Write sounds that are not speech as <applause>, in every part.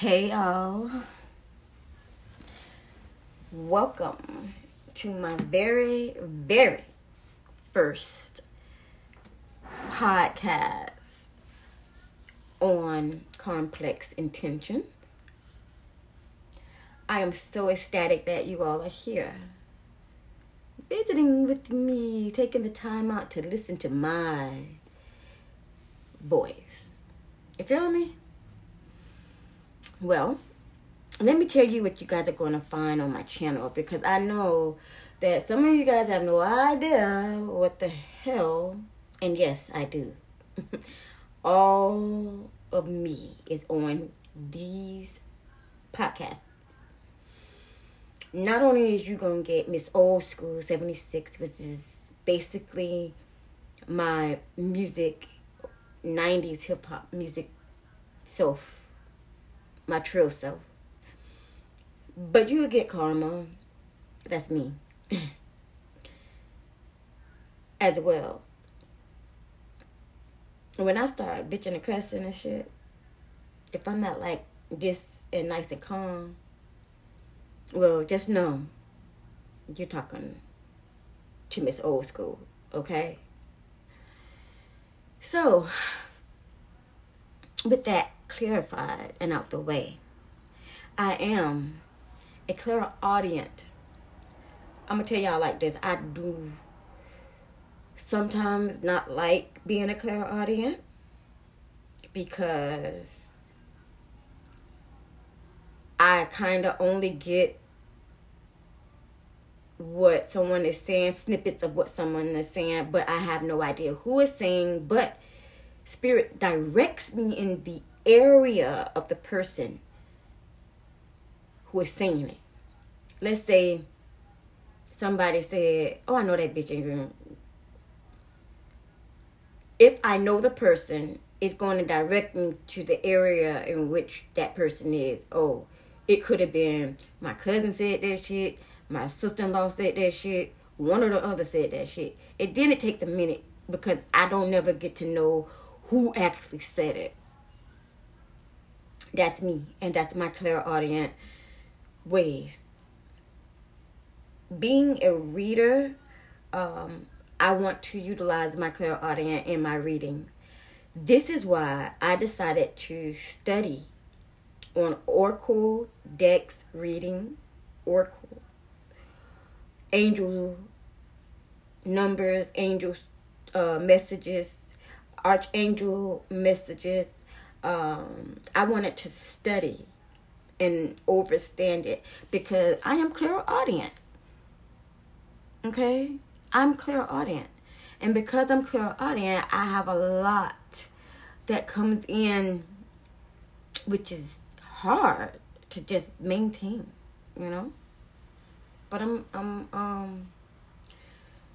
Hey y'all. Welcome to my very, very first podcast on Karmplex Intuition. I am so ecstatic that you all are here. Visiting with me, taking the time out to listen to my voice. You feel me? Well, let me tell you what you guys are going to find on my channel because I know that some of you guys have no idea what the hell, and yes, I do. <laughs> All of me is on these podcasts. Not only is you gonna get Miss Old School 76, which is basically my music 90s hip hop music self my true self. But you get karma. That's me. <clears throat> As well. When I start bitching and cussing and shit, if I'm not like this and nice and calm, well, just know you're talking to Miss Old School, okay? So, <sighs> with that clarified and out the way. I am a clairaudient. I'm gonna tell y'all like this. I do sometimes not like being a clairaudient because I kind of only get what someone is saying, snippets of what someone is saying, but I have no idea who is saying. But Spirit directs me in the area of the person who is saying it. Let's say somebody said, Oh, I know that bitch ain't If I know the person, it's going to direct me to the area in which that person is. Oh, it could have been my cousin said that shit, my sister in law said that shit, one or the other said that shit. It didn't take a minute because I don't never get to know who actually said it. That's me, and that's my clairaudient ways. Being a reader, um, I want to utilize my clairaudient in my reading. This is why I decided to study on Oracle decks reading, Oracle, angel numbers, angel uh, messages, archangel messages, um, I wanted to study and overstand it because I am clairaudient. Okay? I'm clairaudient. And because I'm clairaudient, I have a lot that comes in which is hard to just maintain, you know? But I'm I'm um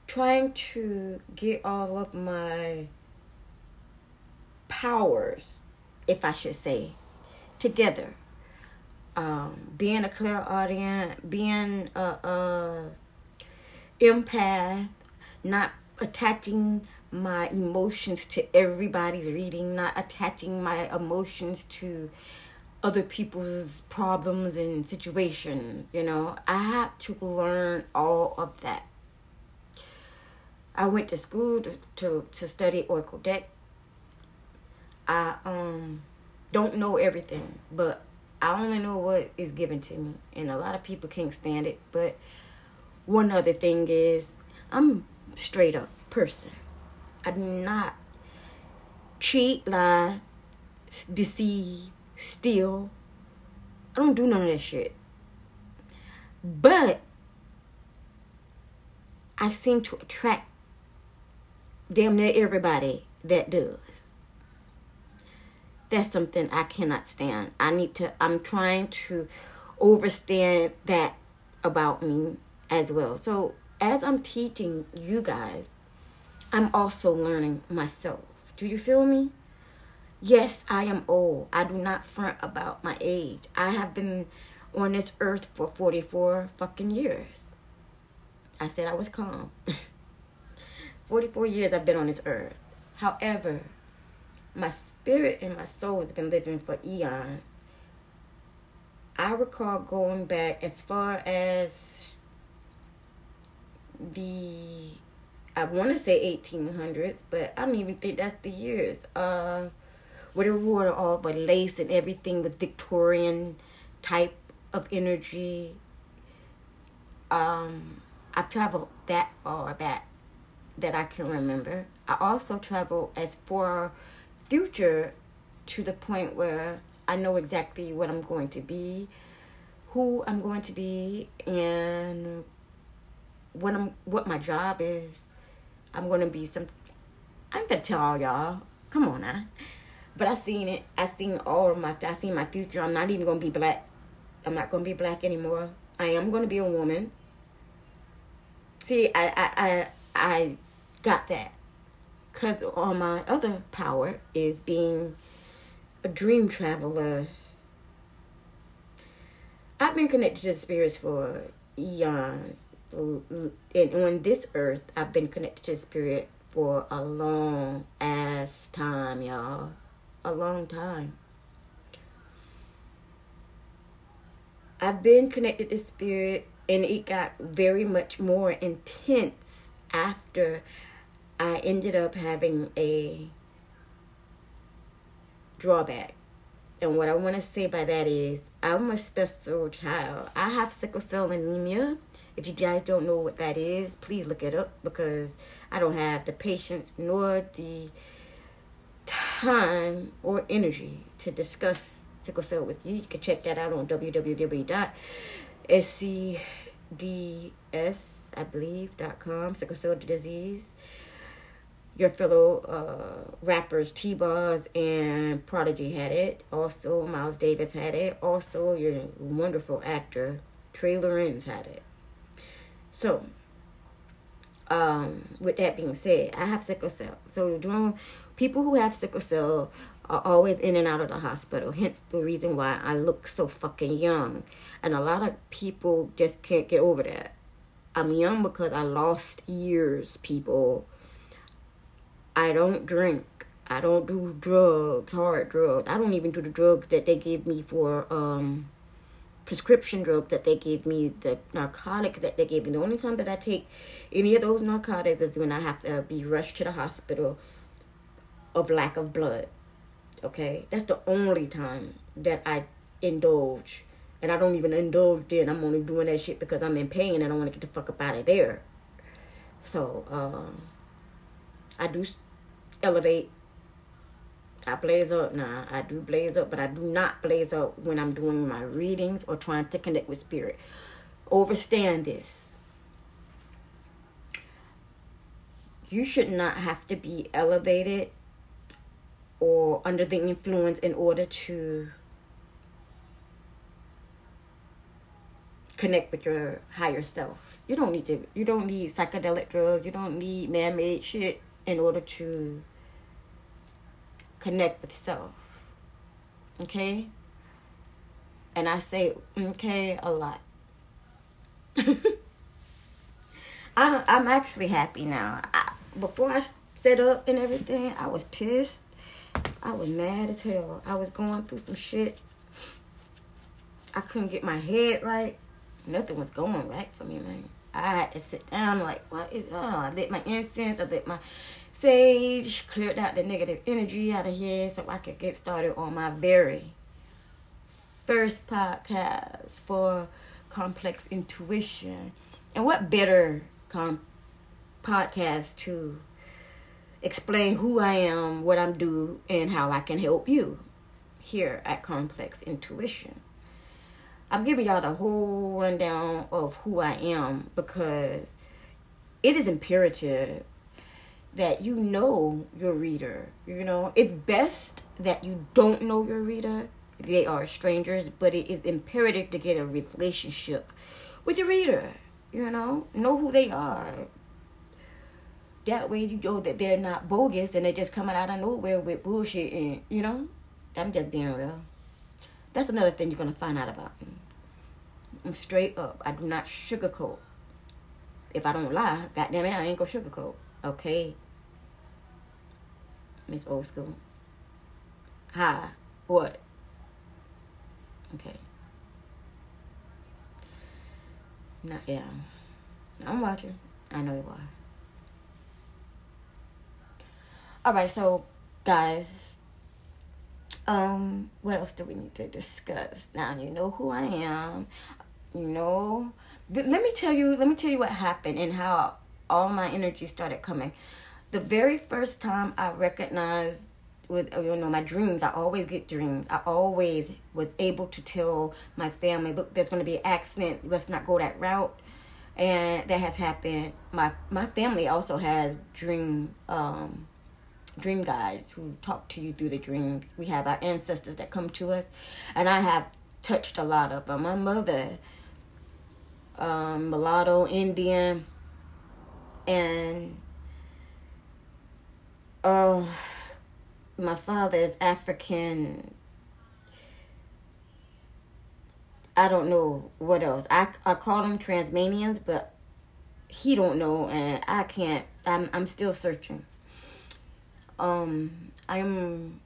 trying to get all of my powers if I should say, together. Um, being a clairaudient, being a, a empath, not attaching my emotions to everybody's reading, not attaching my emotions to other people's problems and situations. You know, I had to learn all of that. I went to school to, to, to study Oracle deck I um don't know everything, but I only know what is given to me, and a lot of people can't stand it. But one other thing is, I'm straight up person. I do not cheat, lie, deceive, steal. I don't do none of that shit. But I seem to attract damn near everybody that does that's something I cannot stand. I need to, I'm trying to overstand that about me as well. So as I'm teaching you guys, I'm also learning myself. Do you feel me? Yes, I am old. I do not front about my age. I have been on this earth for 44 fucking years. I said I was calm. <laughs> 44 years I've been on this earth. However, my spirit and my soul has been living for eons. I recall going back as far as the I want to say 1800s, but I don't even think that's the years. Uh, where they wore all the lace and everything was Victorian type of energy. Um, I've traveled that far back that I can remember. I also traveled as far future to the point where I know exactly what I'm going to be, who I'm going to be, and what I'm what my job is. I'm gonna be some. I'm gonna tell all y'all. Come on now. But I seen it. I seen all of my. I seen my future. I'm not even gonna be black. I'm not gonna be black anymore. I am gonna be a woman. See, I I I, I got that. Cause all my other power is being a dream traveler. I've been connected to spirits for eons and on this earth, I've been connected to spirit for a long ass time, y'all. A long time. I've been connected to spirit, and it got very much more intense after I ended up having a drawback. And what I want to say by that is, I'm a special child. I have sickle cell anemia if you guys don't know what that is, please look it up because I don't have the patience nor the time or energy to discuss sickle cell with you. You can check that out on www.scds, I believe, com, sickle cell disease. Your fellow uh, rappers T-Boz and Prodigy had it. Also, Miles Davis had it. Also, your wonderful actor Trey Lorenz had it. So, um, with that being said, I have sickle cell. So, people who have sickle cell are always in and out of the hospital. Hence the reason why I look so fucking young. And a lot of people just can't get over that. I'm young because I lost years, people. I don't drink. I don't do drugs, hard drugs. I don't even do the drugs that they give me for um prescription drugs that they gave me, the narcotic that they gave me. The only time that I take any of those narcotics is when I have to be rushed to the hospital of lack of blood. Okay? That's the only time that I indulge. And I don't even indulge then. I'm only doing that shit because I'm in pain and I want to get the fuck up out of there. So, um, I do elevate I blaze up Nah, I do blaze up, but I do not blaze up when I'm doing my readings or trying to connect with spirit. Overstand this. You should not have to be elevated or under the influence in order to connect with your higher self. You don't need to you don't need psychedelic drugs, you don't need man-made shit in order to connect with self. Okay? And I say okay a lot. <laughs> I'm I'm actually happy now. I, before I set up and everything, I was pissed. I was mad as hell. I was going through some shit. I couldn't get my head right. Nothing was going right for me, man. I had to sit down like, what is, oh, I lit my incense, I lit my sage, cleared out the negative energy out of here so I could get started on my very first podcast for Karmplex Intuition. And what better com- podcast to explain who I am, what I'm doing, and how I can help you here at Karmplex Intuition. I'm giving y'all the whole rundown of who I am because it is imperative that you know your reader. You know, it's best that you don't know your reader. They are strangers, but it is imperative to get a relationship with your reader. You know, know who they are. That way you know that they're not bogus and they're just coming out of nowhere with bullshit and you know, I'm just being real. That's another thing you're gonna find out about me. I'm straight up. I do not sugarcoat. If I don't lie, goddamn it, I ain't gonna sugarcoat. Okay. Miss Old School. Hi. What? Okay. Not yeah. I'm watching. I know you are. All right, so guys, um, what else do we need to discuss? Now you know who I am. You know, let me tell you. Let me tell you what happened and how all my energy started coming. The very first time I recognized with you know my dreams, I always get dreams. I always was able to tell my family, look, there's going to be an accident. Let's not go that route and that has happened. My my family also has dream um, dream guides who talk to you through the dreams. We have our ancestors that come to us, and I have touched a lot of them. My mother, um, mulatto, Indian, and uh, my father is African I don't know what else. I I call them Transmanians, but he don't know, and I can't. I'm I'm still searching. Um, I'm.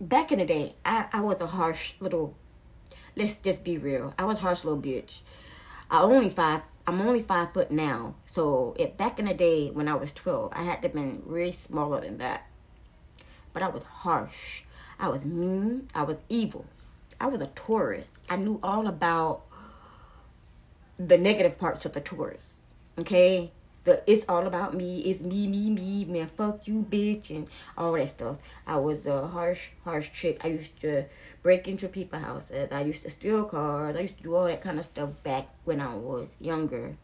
Back in the day, I I was a harsh little. Let's just be real. I was harsh little bitch. I only five. I'm only five foot now. So it, back in the day when I was twelve, I had to been really smaller than that. But I was harsh. I was mean. I was evil. I was a tourist. I knew all about the negative parts of the tourist. Okay? The it's all about me, it's me, me, me, man, fuck you, bitch, and all that stuff. I was a harsh, harsh chick. I used to break into people's houses. I used to steal cars. I used to do all that kind of stuff back when I was younger.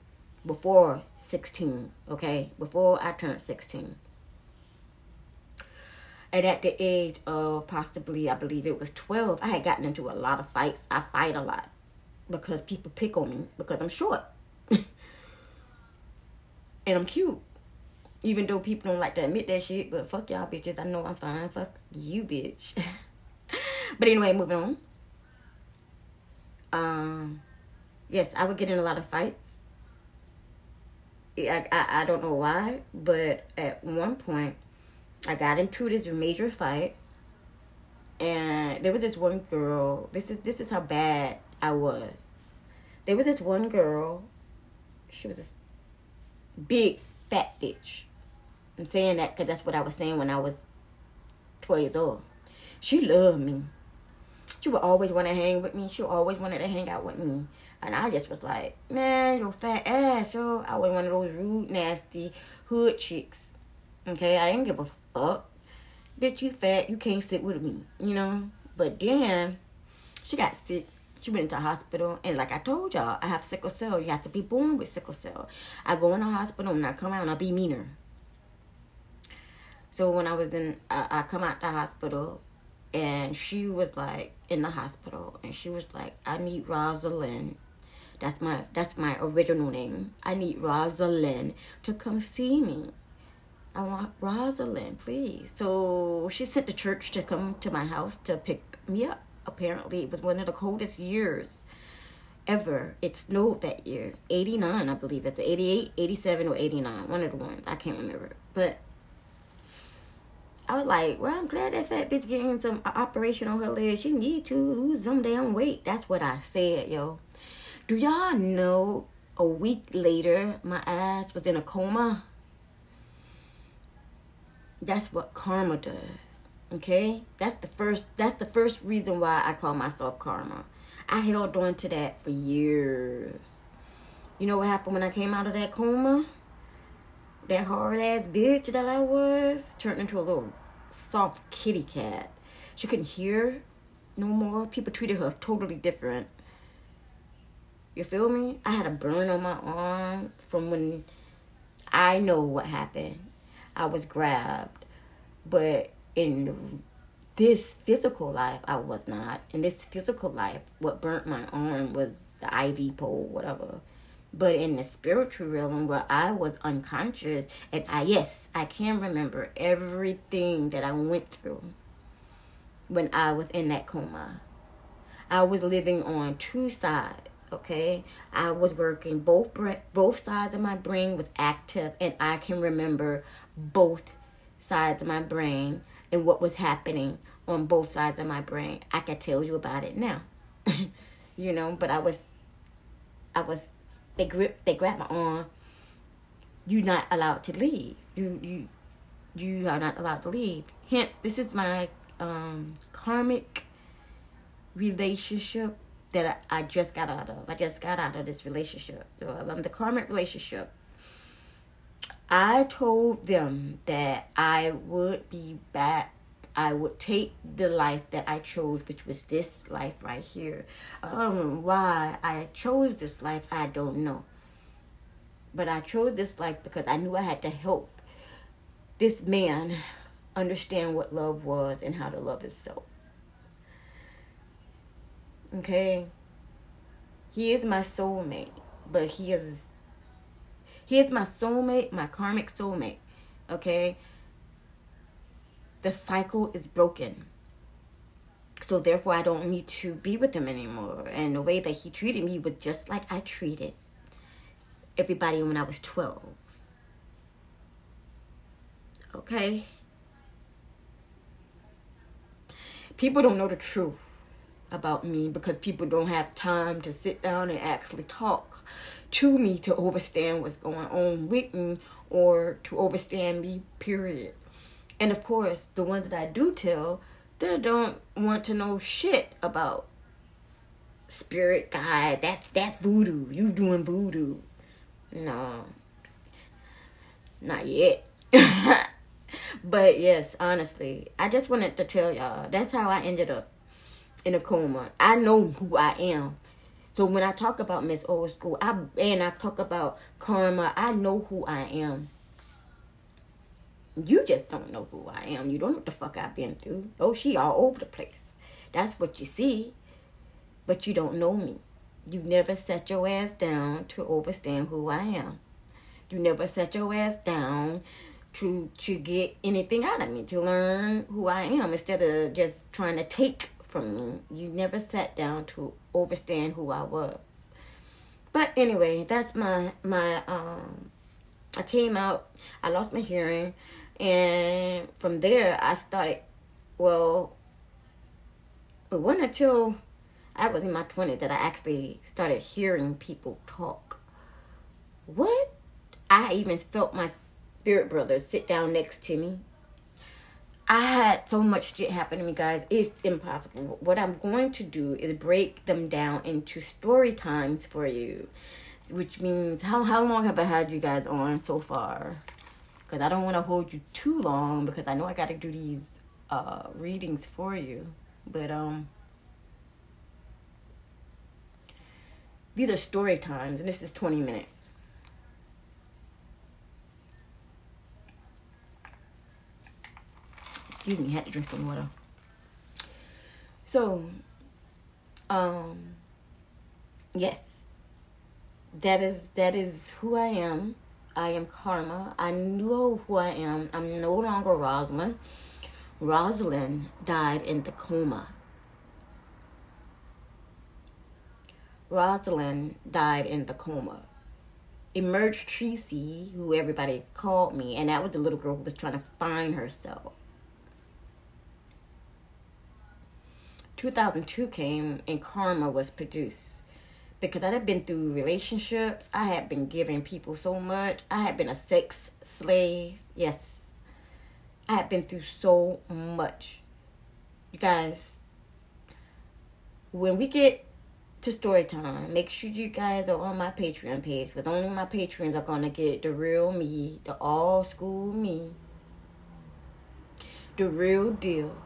Before 16, okay? Before I turned 16. And at the age of possibly, I believe it was 12, I had gotten into a lot of fights. I fight a lot because people pick on me because I'm short. And I'm cute. Even though people don't like to admit that shit, but fuck y'all bitches. I know I'm fine. Fuck you, bitch. <laughs> but anyway, moving on. Um, yes, I would get in a lot of fights. I, I, I don't know why, but at one point, I got into this major fight, and there was this one girl. This is this is how bad I was. There was this one girl. She was big fat bitch. I'm saying that because that's what I was saying when I was twelve years old. She loved me. She would always want to hang with me. She always wanted to hang out with me. And I just was like, man, your fat ass, yo. I was one of those rude, nasty hood chicks. Okay, I didn't give a fuck. Bitch, you fat. You can't sit with me. You know? But then she got sick. She went into hospital. And like I told y'all, I have sickle cell. You have to be born with sickle cell. I go in the hospital and I come out and I be meaner. So when I was in, uh, I come out the hospital and she was like in the hospital and she was like, I need Rosalind. That's my that's my original name. I need Rosalind to come see me. I want Rosalind, please. So she sent the church to come to my house to pick me up. Apparently, it was one of the coldest years ever. It snowed that year. 89, I believe. It's 88, 87, or 89. One of the ones. I can't remember. But I was like, well, I'm glad that fat bitch getting some uh, operation on her leg. She need to lose some damn weight. That's what I said, yo. Do y'all know a week later, my ass was in a coma? That's what karma does. Okay? That's the first that's the first reason why I call myself karma. I held on to that for years. You know what happened when I came out of that coma? That hard ass bitch that I was turned into a little soft kitty cat. She couldn't hear no more. People treated her totally different. You feel me? I had a burn on my arm from when I know what happened. I was grabbed. But in this physical life, I was not. In this physical life, what burnt my arm was the IV pole, whatever. But in the spiritual realm where I was unconscious, and I, yes, I can remember everything that I went through when I was in that coma. I was living on two sides okay i was working both both sides of my brain was active and i can remember both sides of my brain and what was happening on both sides of my brain i can tell you about it now <laughs> you know but i was I was they grip they grabbed my arm. You're not allowed to leave. You you you are not allowed to leave. Hence, this is my um, karmic relationship that I, I, just got out of. I just got out of this relationship. So I'm the karmic relationship. I told them that I would be back. I would take the life that I chose, which was this life right here. I why I chose this life. I don't know. But I chose this life because I knew I had to help this man understand what love was and how to love itself. Okay? He is my soulmate, but he is he is my soulmate, my karmic soulmate. Okay? The cycle is broken. So therefore I don't need to be with him anymore. And the way that he treated me was just like I treated everybody when I was 12. Okay? People don't know the truth about me because people don't have time to sit down and actually talk to me to understand what's going on with me or to understand me, period. And of course, the ones that I do tell, they don't want to know shit about spirit guide. That's that's voodoo. You doing voodoo. No. Not yet. <laughs> but yes, honestly, I just wanted to tell y'all that's how I ended up in a coma. I know who I am. So when I talk about Miss Old School, I and I talk about karma, I know who I am. You just don't know who I am. You don't know what the fuck I've been through. Oh, she all over the place. That's what you see. But you don't know me. You never set your ass down to understand who I am. You never set your ass down to to get anything out of me, to learn who I am instead of just trying to take from me. You never sat down to understand who I was. But anyway, that's my my um I came out, I lost my hearing, and from there I started well it wasn't until I was in my twenties that I actually started hearing people talk. What? I even felt my spirit brother sit down next to me. I had so much shit happen to me, guys. It's impossible. What I'm going to do is break them down into story times for you, which means how how long have I had you guys on so far? Because I don't want to hold you too long because I know I got to do these uh, readings for you. But um, these are story times, and this is 20 minutes. Excuse me, had to drink some water. So, um, yes, that is that is who I am. I am Karma. I know who I am. I'm no longer Rosalind. Rosalind died in the coma. Rosalind died in the coma. Emerged Tracy, who everybody called me, and that was the little girl who was trying to find herself. 2002 came and Karma was produced. Because I had been through relationships, I had been giving people so much. I had been a sex slave. Yes. I had been through so much. You guys, when we get to story time, make sure you guys are on my Patreon page because only my patrons are going to get the real me, the all school me, the real deal.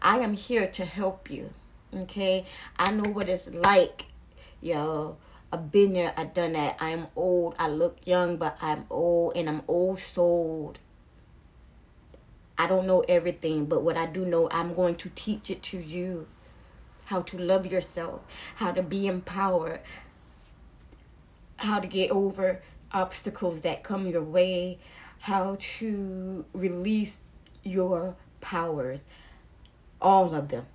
I am here to help you. Okay? I know what it's like, yo. I've been there, I've done that. I'm old. I look young, but I'm old and I'm old souled. I don't know everything, but what I do know, I'm going to teach it to you. How to love yourself, how to be empowered, how to get over obstacles that come your way, how to release your powers, all of them,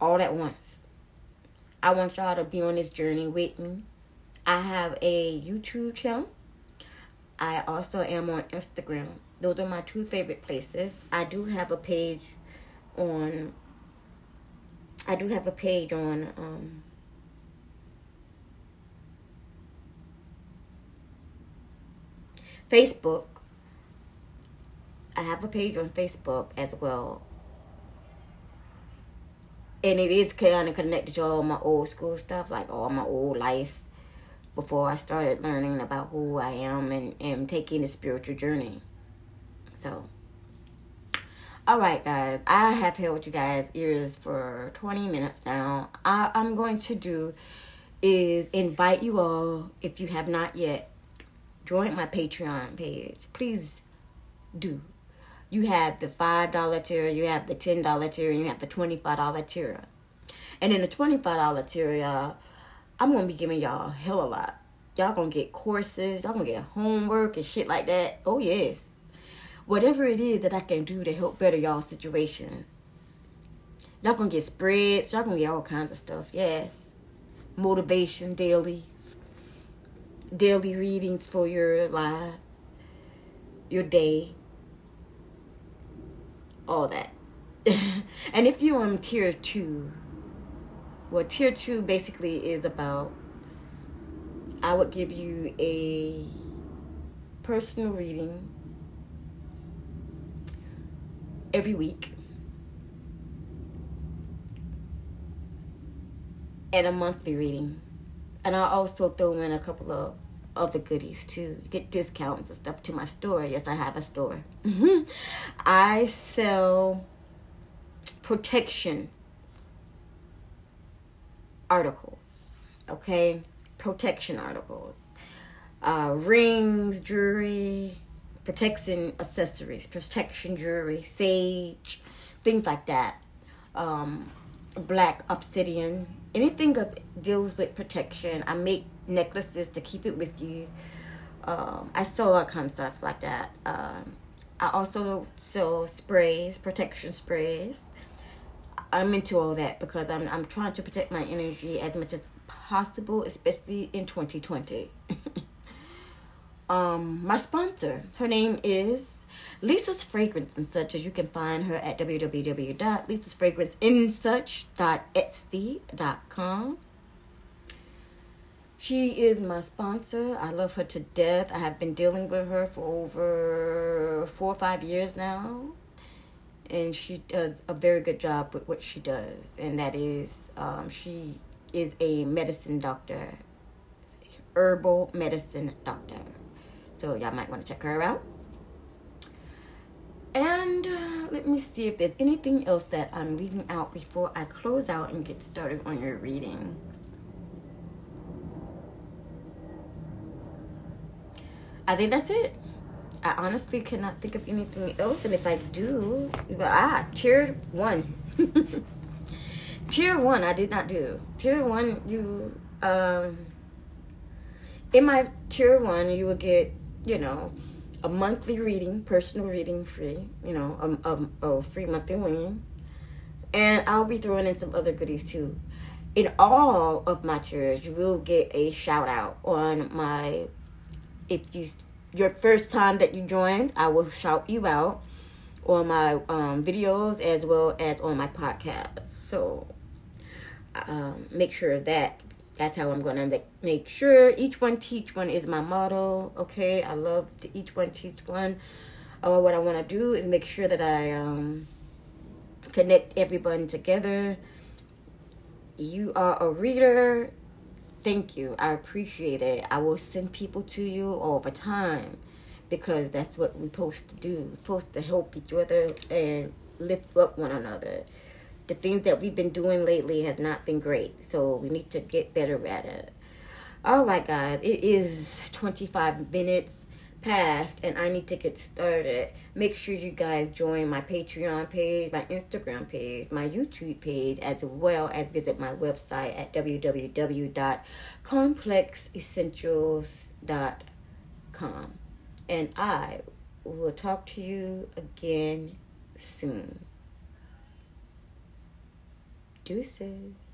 all at once. I want y'all to be on this journey with me. I have a YouTube channel. I also am on Instagram. Those are my two favorite places. I do have a page on. I do have a page on. Um, Facebook. I have a page on Facebook as well and it is kind of connected to all my old school stuff, like all my old life before I started learning about who I am and, and taking the spiritual journey. So, all right, guys, I have held you guys' ears for 20 minutes now. I, I'm going to do is invite you all, if you have not yet, join my Patreon page. Please do. You have the $5 tier, you have the $10 tier, and you have the $25 tier. And in the $25 tier, y'all, I'm going to be giving y'all hell a lot. Y'all going to get courses, y'all going to get homework and shit like that. Oh, yes. Whatever it is that I can do to help better y'all situations. Y'all going to get spreads, y'all going to get all kinds of stuff. Yes. Motivation daily daily readings for your life, your day, all that. <laughs> and if you're on tier two, well, tier two basically is about I would give you a personal reading every week and a monthly reading and I also throw in a couple of other goodies too. Get discounts and stuff to my store. Yes, I have a store. <laughs> I sell protection articles. Okay, protection articles. Uh, rings, jewelry, protection accessories, protection jewelry, sage, things like that. Um, black obsidian, anything that deals with protection. I make necklaces to keep it with you. Um, I sell all kinds of stuff like that. Um, I also sell sprays, protection sprays. I'm into all that because I'm I'm trying to protect my energy as much as possible, especially in 2020. <laughs> um, my sponsor, her name is Lisa's Fragrance and Such, as you can find her at www.lisasfragranceandsuch.etsy.com. She is my sponsor. I love her to death. I have been dealing with her for over four or five years now. And she does a very good job with what she does. And that is, um, she is a medicine doctor, herbal medicine doctor. So y'all might want to check her out. And uh, let me see if there's anything else that I'm leaving out before I close out and get started on your reading. I think that's it. I honestly cannot think of anything else, and if I do, ah, tier one. <laughs> tier one, I did not do. Tier one, you um, in my tier one, you will get, you know, a monthly reading, personal reading free, you know, a, a, a free monthly reading. And I'll be throwing in some other goodies too. In all of my tiers, you will get a shout out on my, if you, your first time that you joined, I will shout you out on my um, videos as well as on my podcast. So um, make sure that that's how I'm to make sure each one teach one is my motto. Okay, I love to each one teach one. Or what I want to do is make sure that I um, connect everyone together. You are a reader. Thank you. I appreciate it. I will send people to you all the time because that's what we're supposed to do. We're supposed to help each other and lift up one another the things that we've been doing lately has not been great. So we need to get better at it. All right, guys, it is 25 minutes past and I need to get started. Make sure you guys join my Patreon page, my Instagram page, my YouTube page, as well as visit my website at www.complexessentials.com. And I will talk to you again soon. Deuces.